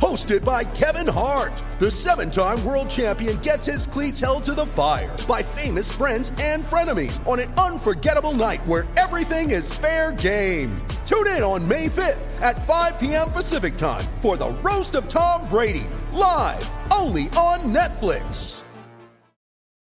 Hosted by Kevin Hart, the seven time world champion gets his cleats held to the fire by famous friends and frenemies on an unforgettable night where everything is fair game. Tune in on May 5th at 5 p.m. Pacific time for the Roast of Tom Brady, live only on Netflix.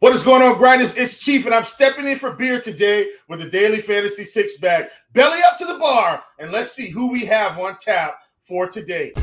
What is going on, grinders? It's Chief, and I'm stepping in for beer today with the Daily Fantasy Six Bag. Belly up to the bar, and let's see who we have on tap for today.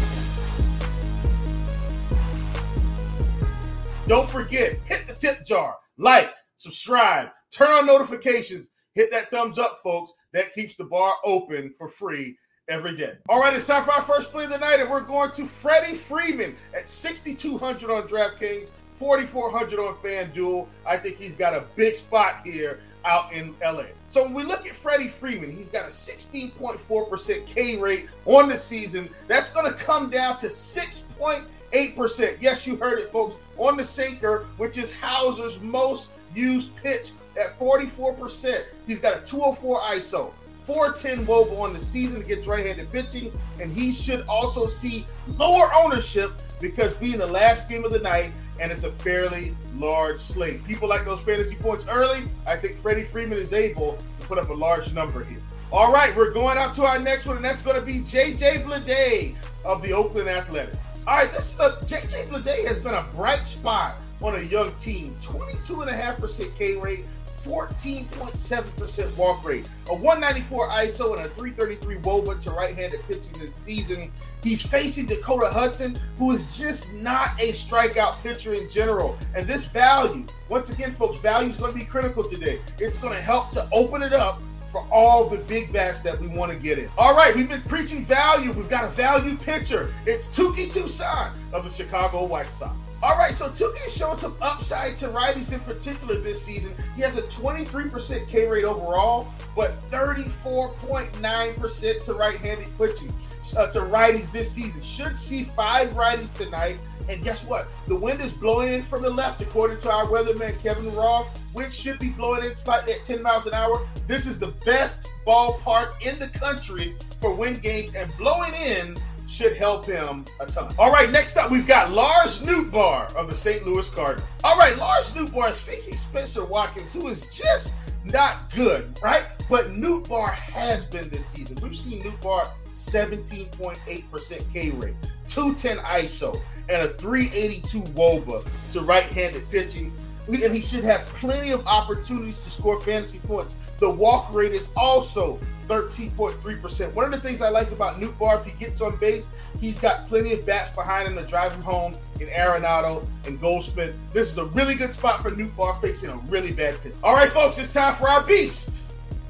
Don't forget, hit the tip jar, like, subscribe, turn on notifications, hit that thumbs up, folks. That keeps the bar open for free every day. All right, it's time for our first play of the night, and we're going to Freddie Freeman at 6,200 on DraftKings. 4,400 on FanDuel. I think he's got a big spot here out in LA. So when we look at Freddie Freeman, he's got a 16.4% K rate on the season. That's going to come down to 6.8%. Yes, you heard it, folks, on the sinker, which is Houser's most used pitch at 44%. He's got a 204 ISO. 410 Woba on the season against right-handed pitching, and he should also see lower ownership because being the last game of the night, and it's a fairly large slate. People like those fantasy points early. I think Freddie Freeman is able to put up a large number here. All right, we're going out to our next one, and that's going to be JJ Bleday of the Oakland Athletics. All right, this is a JJ Bleday has been a bright spot on a young team. 22.5% K rate, 14.7% walk rate, a 194 ISO, and a 333 WOBA to right-handed pitching this season. He's facing Dakota Hudson, who is just not a strikeout pitcher in general. And this value, once again, folks, value is going to be critical today. It's going to help to open it up for all the big bats that we want to get in. All right, we've been preaching value. We've got a value pitcher. It's Touki Toussaint of the Chicago White Sox. All right, so Touki is showing some upside to righties in particular this season. He has a 23% K rate overall, but 34.9% to right-handed pitching. Uh, to righties this season. Should see five righties tonight. And guess what? The wind is blowing in from the left, according to our weatherman Kevin Roth, which should be blowing in slightly at 10 miles an hour. This is the best ballpark in the country for wind games, and blowing in should help him a ton. All right, next up, we've got Lars Nootbaar of the St. Louis Cardinals. All right, Lars Nootbaar is facing Spenser Watkins, who is just not good, right? But Nootbaar has been this season. We've seen Nootbaar 17.8% K rate, 210 ISO, and a 382 WOBA to right-handed pitching. And he should have plenty of opportunities to score fantasy points. The walk rate is also 13.3%. One of the things I like about Nootbaar, if he gets on base, he's got plenty of bats behind him to drive him home in Arenado and Goldschmidt. This is a really good spot for Nootbaar facing a really bad pitch. All right, folks, it's time for our beast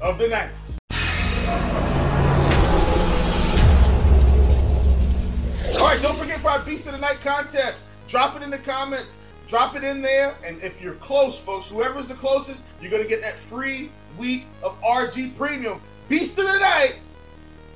of the night. All right, don't forget for our Beast of the Night contest. Drop it in the comments. Drop it in there. And if you're close, folks, whoever's the closest, you're going to get that free week of RG Premium. Beast of the Night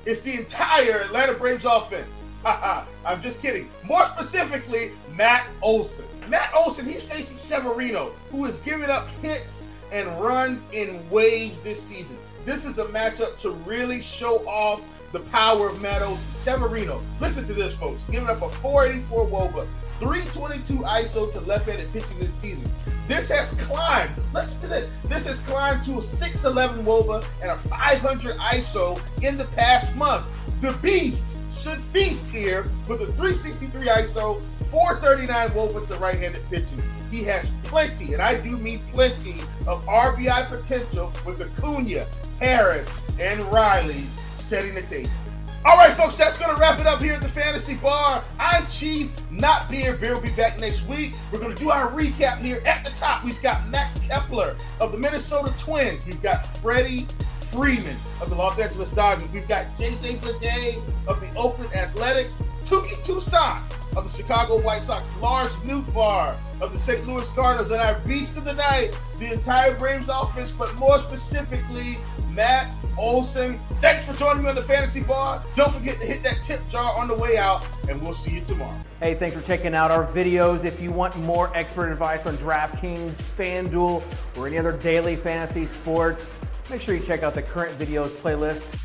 is the entire Atlanta Braves offense. I'm just kidding. More specifically, Matt Olson. Matt Olson, he's facing Severino, who is giving up hits and runs in waves this season. This is a matchup to really show off the power of Mato Severino. Listen to this, folks. Giving up a 484 Woba, 322 ISO to left-handed pitching this season. This has climbed. Listen to this. This has climbed to a 611 Woba and a 500 ISO in the past month. The Beast should feast here with a 363 ISO, 439 Woba to right-handed pitching. He has plenty, and I do mean plenty, of RBI potential with Acuna, Harris, and Riley setting the table. All right, folks, that's going to wrap it up here at the Fantasy Bar. I'm Chief, not Beer. Beer will be back next week. We're going to do our recap here. At the top, we've got Max Kepler of the Minnesota Twins. We've got Freddie Freeman of the Los Angeles Dodgers. We've got JJ Bleday of the Oakland Athletics. Touki Toussaint of the Chicago White Sox. Lars Nootbaar of the St. Louis Cardinals. And our beast of the night, the entire Braves offense, but more specifically, Matt Olson. Thanks for joining me on the Fantasy Bar. Don't forget to hit that tip jar on the way out, and we'll see you tomorrow. Hey, thanks for checking out our videos. If you want more expert advice on DraftKings, FanDuel, or any other daily fantasy sports, make sure you check out the current videos playlist